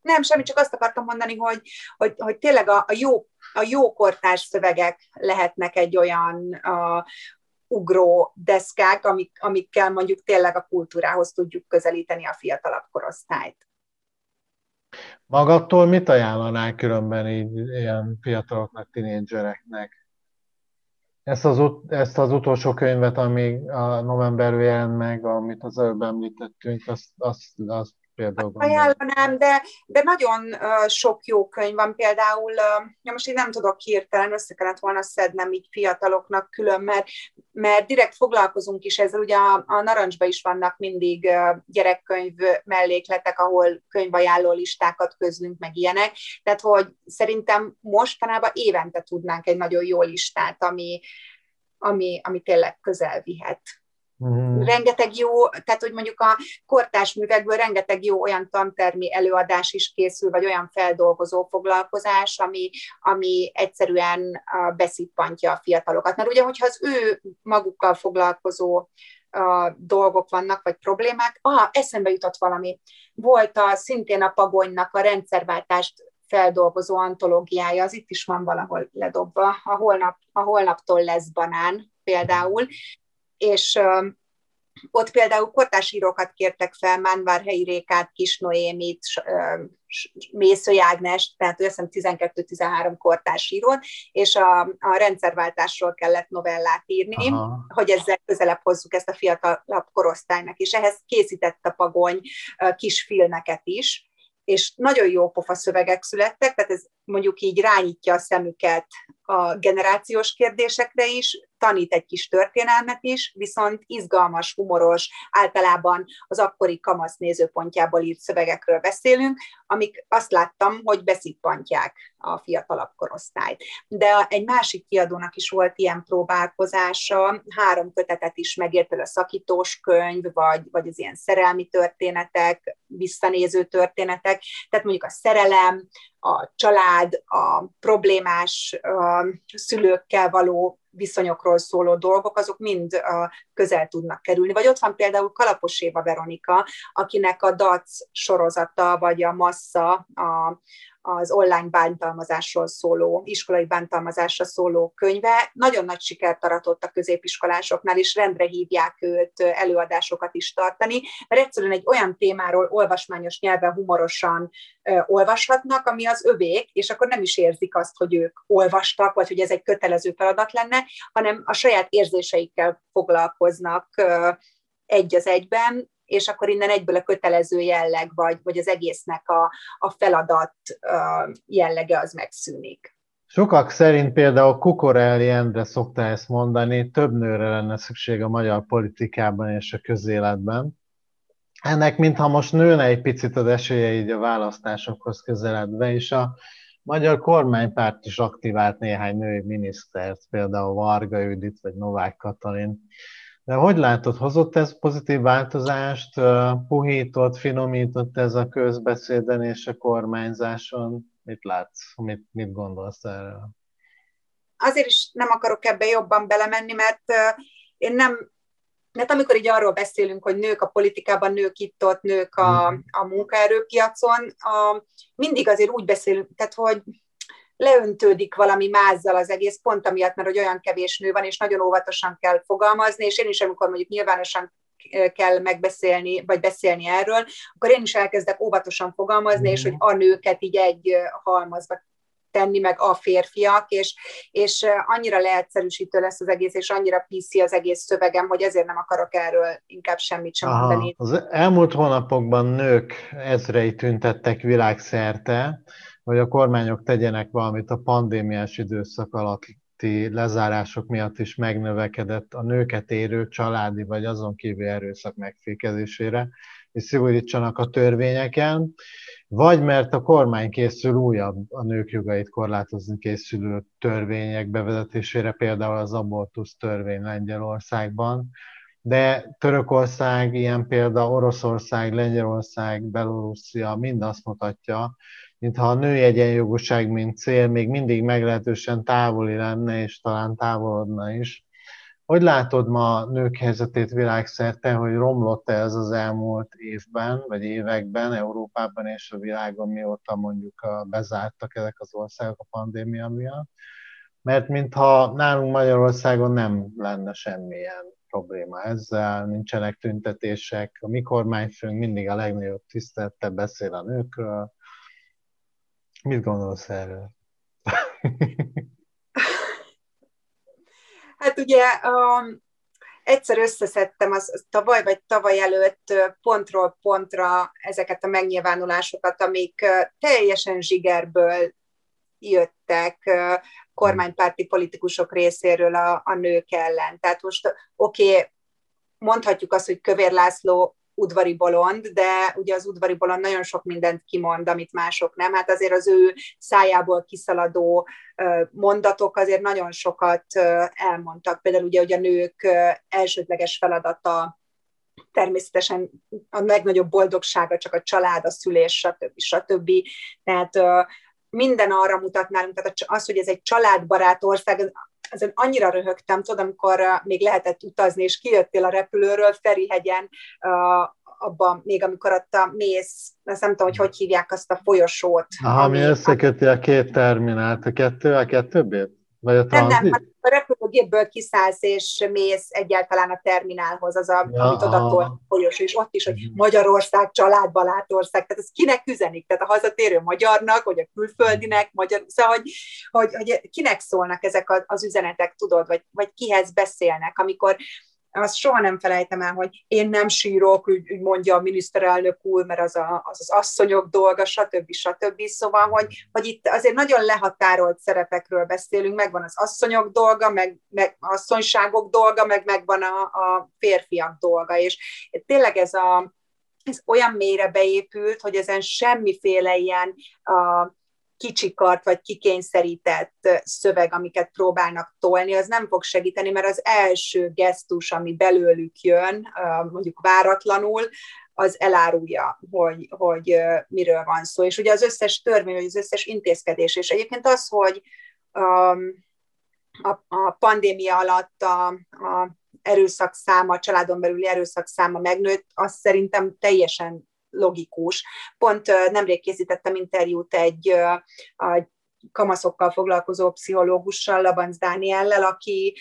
Nem, semmi, csak azt akartam mondani, hogy, hogy, hogy tényleg a, a, jó, a jó kortárs szövegek lehetnek egy olyan a, ugró deszkák, amik, amikkel mondjuk tényleg a kultúrához tudjuk közelíteni a fiatalabb korosztályt. Magadtól mit ajánlanál különben így ilyen fiataloknak, tinédzsereknek? Ezt az, ut- ezt az utolsó könyvet, ami a novemberben jelent meg, amit az előbb említettünk, azt, azt, azt például van? Ajánlanám, de, de nagyon sok jó könyv van, például, ja most én nem tudok hirtelen, össze kellett volna szednem így fiataloknak külön, mert, mert direkt foglalkozunk is ezzel, ugye a, a Narancsba is vannak mindig gyerekkönyv mellékletek, ahol könyvajánló listákat közlünk, meg ilyenek, tehát hogy szerintem mostanában évente tudnánk egy nagyon jó listát, ami, ami, ami tényleg közel vihet. Mm. Rengeteg jó, tehát hogy mondjuk a kortás művekből rengeteg jó olyan tantermi előadás is készül, vagy olyan feldolgozó foglalkozás, ami, ami egyszerűen beszippantja a fiatalokat. Mert ugye, hogyha az ő magukkal foglalkozó a dolgok vannak, vagy problémák. Ah, eszembe jutott valami. Volt a, szintén a Pagonynak a rendszerváltást feldolgozó antológiája, az itt is van valahol ledobva, a, holnap, a holnaptól lesz banán például, és ott például kortásírókat kértek fel, Mánvárhelyi Rékát, Kis Noémit, Mésző Ágnest, tehát azt hiszem 12-13 kortársírót, és a, a rendszerváltásról kellett novellát írni, Aha. hogy ezzel közelebb hozzuk ezt a fiatalabb korosztálynak, és ehhez készített a Pagony kis filmeket is, és nagyon jó pofa szövegek születtek, tehát ez mondjuk így rányítja a szemüket a generációs kérdésekre is, tanít egy kis történelmet is, viszont izgalmas, humoros, általában az akkori kamasz nézőpontjából írt szövegekről beszélünk, amik azt láttam, hogy beszippantják a fiatalabb korosztályt. De egy másik kiadónak is volt ilyen próbálkozása, három kötetet is megért el a szakítós könyv, vagy, vagy az ilyen szerelmi történetek, visszanéző történetek, tehát mondjuk a szerelem, a család, a problémás a szülőkkel való viszonyokról szóló dolgok, azok mind közel tudnak kerülni. Vagy ott van például Kalapos Éva Veronika, akinek a DAC sorozata, vagy a Massza, a, az online bántalmazásról szóló, iskolai bántalmazásra szóló könyve. Nagyon nagy sikert aratott a középiskolásoknál, és rendre hívják őt előadásokat is tartani, mert egyszerűen egy olyan témáról olvasmányos nyelven humorosan ö, olvashatnak, ami az övék, és akkor nem is érzik azt, hogy ők olvastak, vagy hogy ez egy kötelező feladat lenne, hanem a saját érzéseikkel foglalkoznak ö, egy az egyben, és akkor innen egyből a kötelező jelleg, vagy, vagy az egésznek a, a feladat jellege az megszűnik. Sokak szerint például Kukorelli Endre szokta ezt mondani, több nőre lenne szükség a magyar politikában és a közéletben. Ennek mintha most nőne egy picit az esélye így a választásokhoz közeledve, és a magyar kormánypárt is aktivált néhány női minisztert, például Varga Judit vagy Novák Katalin. De hogy látod, hozott ez pozitív változást, puhított, finomított ez a közbeszéden és a kormányzáson? Mit látsz, mit, mit gondolsz erről? Azért is nem akarok ebbe jobban belemenni, mert én nem, mert amikor így arról beszélünk, hogy nők a politikában, nők itt ott, nők a, mhm. a munkaerőpiacon, a, mindig azért úgy beszélünk, tehát hogy leöntődik valami mázzal az egész, pont amiatt, mert hogy olyan kevés nő van, és nagyon óvatosan kell fogalmazni, és én is, amikor mondjuk nyilvánosan kell megbeszélni, vagy beszélni erről, akkor én is elkezdek óvatosan fogalmazni, és hogy a nőket így egy halmazba tenni, meg a férfiak, és, és annyira leegyszerűsítő lesz az egész, és annyira piszi az egész szövegem, hogy ezért nem akarok erről inkább semmit sem Aha. mondani. Az elmúlt hónapokban nők ezrei tüntettek világszerte, hogy a kormányok tegyenek valamit a pandémiás időszak alatti lezárások miatt is megnövekedett a nőket érő családi vagy azon kívül erőszak megfékezésére, és szigorítsanak a törvényeken, vagy mert a kormány készül újabb a nők jogait korlátozni készülő törvények bevezetésére, például az abortusz törvény Lengyelországban, de Törökország, ilyen példa Oroszország, Lengyelország, Belorusszia mind azt mutatja, mintha a női egyenjogúság, mint cél még mindig meglehetősen távoli lenne, és talán távolodna is. Hogy látod ma a nők helyzetét világszerte, hogy romlott-e ez az elmúlt évben, vagy években, Európában és a világon, mióta mondjuk bezártak ezek az országok a pandémia miatt? Mert mintha nálunk Magyarországon nem lenne semmilyen probléma ezzel, nincsenek tüntetések, a mi kormányfőnk mindig a legnagyobb tisztelettel beszél a nőkről, Mit gondolsz erről? [laughs] hát ugye um, egyszer összeszedtem az, tavaly vagy tavaly előtt pontról pontra ezeket a megnyilvánulásokat, amik teljesen zsigerből jöttek kormánypárti politikusok részéről a, a nők ellen. Tehát most oké, okay, mondhatjuk azt, hogy Kövér László udvari bolond, de ugye az udvari bolond nagyon sok mindent kimond, amit mások nem. Hát azért az ő szájából kiszaladó mondatok azért nagyon sokat elmondtak. Például ugye, hogy a nők elsődleges feladata természetesen a legnagyobb boldogsága csak a család, a szülés, stb. stb. Tehát minden arra mutat tehát az, hogy ez egy családbarát ország, ezen annyira röhögtem, tudod, amikor még lehetett utazni, és kijöttél a repülőről Ferihegyen, abban még amikor ott a mész, azt nem tudom, hogy hogy hívják azt a folyosót. Aha, ami összeköti a két terminált, a kettő, a kettőbbét? Vagy a nem, nem, hát a repülőgépből kiszállsz és mész egyáltalán a terminálhoz, az, a, ja, amit oda folyos, és ott is, hogy uh-huh. Magyarország, családbarátország, tehát ez kinek üzenik? Tehát a hazatérő magyarnak, vagy a külföldinek, magyar, szóval, hogy, hogy, hogy kinek szólnak ezek az üzenetek, tudod, vagy, vagy kihez beszélnek, amikor azt soha nem felejtem el, hogy én nem sírok, úgy, úgy mondja a miniszterelnök úr, mert az, a, az az asszonyok dolga, stb. stb. Szóval, hogy, hogy itt azért nagyon lehatárolt szerepekről beszélünk, megvan az asszonyok dolga, meg, meg asszonyságok dolga, meg megvan a, a férfiak dolga, és tényleg ez a ez olyan mélyre beépült, hogy ezen semmiféle ilyen a, kicsikart vagy kikényszerített szöveg, amiket próbálnak tolni, az nem fog segíteni, mert az első gesztus, ami belőlük jön, mondjuk váratlanul, az elárulja, hogy, hogy miről van szó. És ugye az összes törvény, vagy az összes intézkedés, és egyébként az, hogy a, a pandémia alatt a, a erőszak száma, a családon belüli erőszak száma megnőtt, az szerintem teljesen logikus. Pont nemrég készítettem interjút egy a kamaszokkal foglalkozó pszichológussal, Labanc Dániellel, aki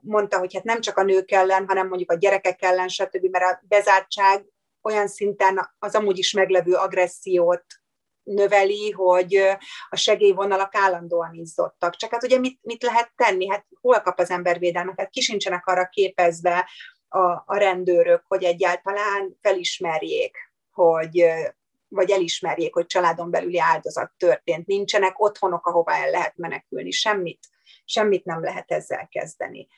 mondta, hogy hát nem csak a nők ellen, hanem mondjuk a gyerekek ellen, stb., mert a bezártság olyan szinten az amúgy is meglevő agressziót növeli, hogy a segélyvonalak állandóan izzottak. Csak hát ugye mit, mit lehet tenni? Hát hol kap az ember védelmet? Hát ki sincsenek arra képezve a, a rendőrök, hogy egyáltalán felismerjék, hogy vagy elismerjék, hogy családon belüli áldozat történt. Nincsenek otthonok, ahová el lehet menekülni. Semmit, semmit nem lehet ezzel kezdeni.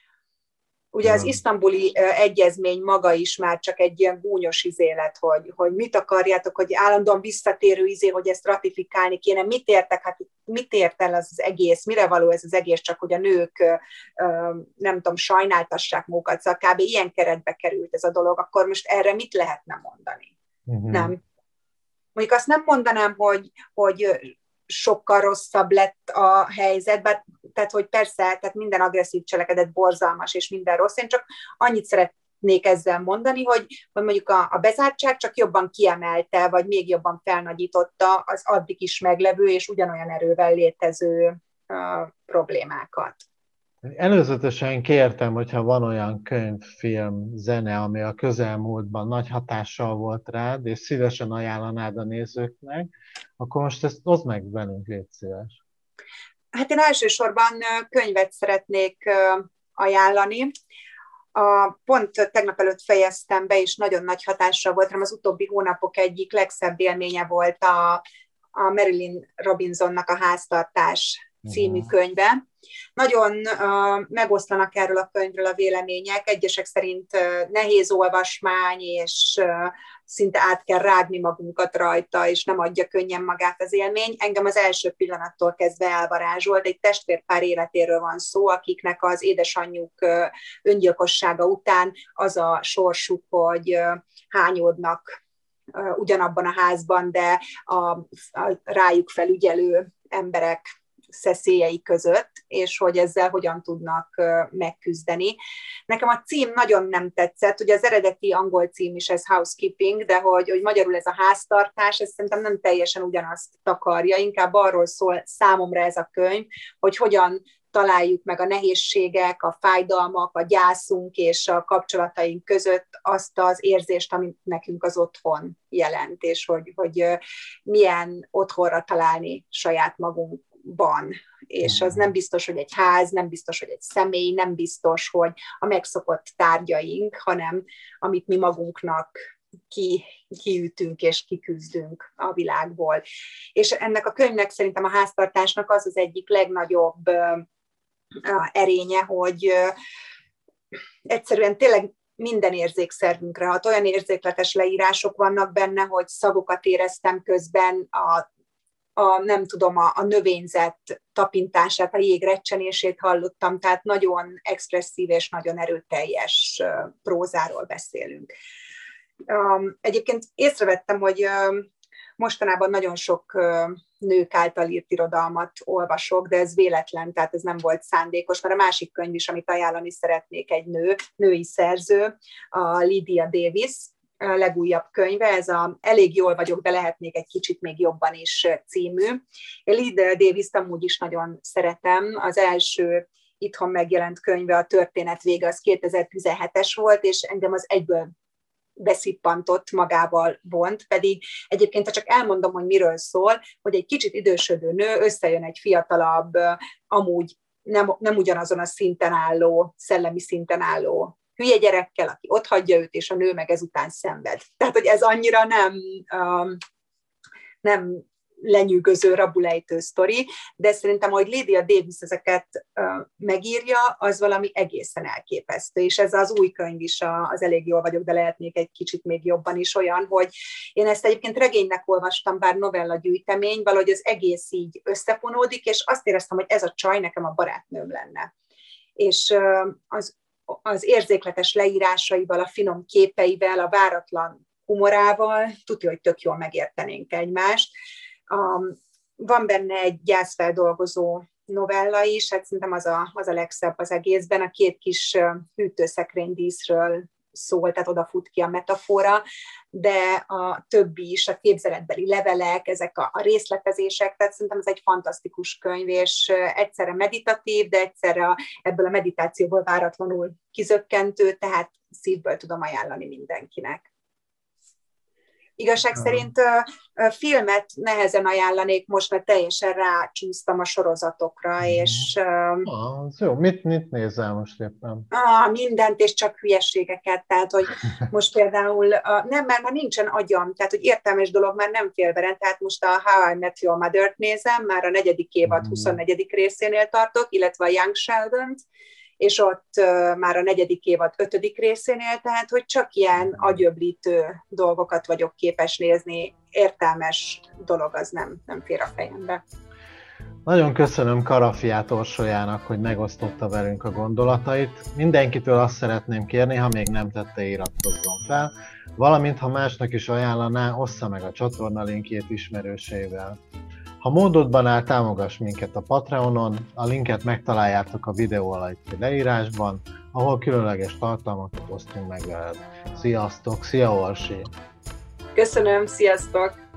Ugye az isztambuli egyezmény maga is már csak egy ilyen gúnyos izélet, hogy, hogy mit akarjátok, hogy állandóan visszatérő izé, hogy ezt ratifikálni kéne. Mit értek, hát mit ért el az, az egész, mire való ez az egész, csak hogy a nők nem tudom, sajnáltassák magukat, szóval kb. ilyen keretbe került ez a dolog, akkor most erre mit lehetne mondani? Uh-huh. Nem. Mondjuk azt nem mondanám, hogy, hogy sokkal rosszabb lett a helyzet, bár, tehát hogy persze, tehát minden agresszív cselekedet borzalmas, és minden rossz. Én csak annyit szeretnék ezzel mondani, hogy, hogy mondjuk a, a bezártság csak jobban kiemelte, vagy még jobban felnagyította az addig is meglevő és ugyanolyan erővel létező uh, problémákat. Előzetesen kértem, hogyha van olyan könyv, film, zene, ami a közelmúltban nagy hatással volt rád, és szívesen ajánlanád a nézőknek, akkor most ezt oszd meg velünk, légy szíves. Hát én elsősorban könyvet szeretnék ajánlani. A, pont tegnap előtt fejeztem be, és nagyon nagy hatásra volt rám. Az utóbbi hónapok egyik legszebb élménye volt a, a Marilyn Robinsonnak a háztartás című könyve. Nagyon uh, megoszlanak erről a könyvről a vélemények, egyesek szerint uh, nehéz olvasmány, és uh, szinte át kell rágni magunkat rajta, és nem adja könnyen magát az élmény. Engem az első pillanattól kezdve elvarázsolt, egy testvérpár életéről van szó, akiknek az édesanyjuk uh, öngyilkossága után az a sorsuk, hogy uh, hányódnak ugyanabban a házban, de a, a rájuk felügyelő emberek szeszélyei között, és hogy ezzel hogyan tudnak megküzdeni. Nekem a cím nagyon nem tetszett, ugye az eredeti angol cím is ez housekeeping, de hogy, hogy magyarul ez a háztartás, ez szerintem nem teljesen ugyanazt takarja, inkább arról szól számomra ez a könyv, hogy hogyan találjuk meg a nehézségek, a fájdalmak, a gyászunk és a kapcsolataink között azt az érzést, amit nekünk az otthon jelent, és hogy, hogy milyen otthonra találni saját magunk ban, és az nem biztos, hogy egy ház, nem biztos, hogy egy személy, nem biztos, hogy a megszokott tárgyaink, hanem amit mi magunknak ki, kiütünk és kiküzdünk a világból. És ennek a könyvnek szerintem a háztartásnak az az egyik legnagyobb erénye, hogy egyszerűen tényleg minden érzékszervünkre hat. Olyan érzékletes leírások vannak benne, hogy szagokat éreztem közben, a a, nem tudom, a, a növényzet tapintását, a jég recsenését hallottam, tehát nagyon expresszív és nagyon erőteljes prózáról beszélünk. Egyébként észrevettem, hogy mostanában nagyon sok nők által írt irodalmat olvasok, de ez véletlen, tehát ez nem volt szándékos, mert a másik könyv is, amit ajánlani szeretnék, egy nő, női szerző, a Lydia Davis, legújabb könyve, ez a Elég jól vagyok, de lehetnék egy kicsit még jobban is című. Én Lead davis amúgy is nagyon szeretem. Az első itthon megjelent könyve, a Történet vége, az 2017-es volt, és engem az egyből beszippantott magával bont, pedig egyébként, ha csak elmondom, hogy miről szól, hogy egy kicsit idősödő nő összejön egy fiatalabb, amúgy nem, nem ugyanazon a szinten álló, szellemi szinten álló hülye gyerekkel, aki ott hagyja őt, és a nő meg ezután szenved. Tehát, hogy ez annyira nem, um, nem lenyűgöző, rabulejtő sztori, de szerintem, hogy Lydia Davis ezeket uh, megírja, az valami egészen elképesztő, és ez az új könyv is az elég jól vagyok, de lehetnék egy kicsit még jobban is olyan, hogy én ezt egyébként regénynek olvastam, bár novella gyűjtemény, valahogy az egész így összefonódik, és azt éreztem, hogy ez a csaj nekem a barátnőm lenne. És uh, az az érzékletes leírásaival, a finom képeivel, a váratlan humorával, tudja, hogy tök jól megértenénk egymást. Um, van benne egy gyászfeldolgozó novella is, hát szerintem az a, az a legszebb az egészben, a két kis hűtőszekrénydíszről szól, tehát odafut ki a metafora, de a többi is, a képzeletbeli levelek, ezek a, a részletezések, tehát szerintem ez egy fantasztikus könyv, és egyszerre meditatív, de egyszerre ebből a meditációból váratlanul kizökkentő, tehát szívből tudom ajánlani mindenkinek. Igazság szerint a filmet nehezen ajánlanék most, mert teljesen rácsúsztam a sorozatokra, mm. és... Ah, az jó, mit, mit nézel most éppen? Ah, mindent, és csak hülyességeket, tehát, hogy [laughs] most például, nem, mert már nincsen agyam, tehát, hogy értelmes dolog már nem félveren, tehát most a How I Met Your Mother-t nézem, már a negyedik évad 24. Mm. részénél tartok, illetve a Young Sheldon-t, és ott már a negyedik évad ötödik részénél, tehát hogy csak ilyen agyöblítő dolgokat vagyok képes nézni, értelmes dolog az nem, nem fér a fejembe. Nagyon köszönöm Karafiát Orsolyának, hogy megosztotta velünk a gondolatait. Mindenkitől azt szeretném kérni, ha még nem tette, iratkozzon fel, valamint ha másnak is ajánlaná, ossza meg a csatorna linkjét ismerősével. Ha módodban áll, támogass minket a Patreonon, a linket megtaláljátok a videó alatti leírásban, ahol különleges tartalmakat osztunk meg veled. Sziasztok, szia Orsi! Köszönöm, sziasztok!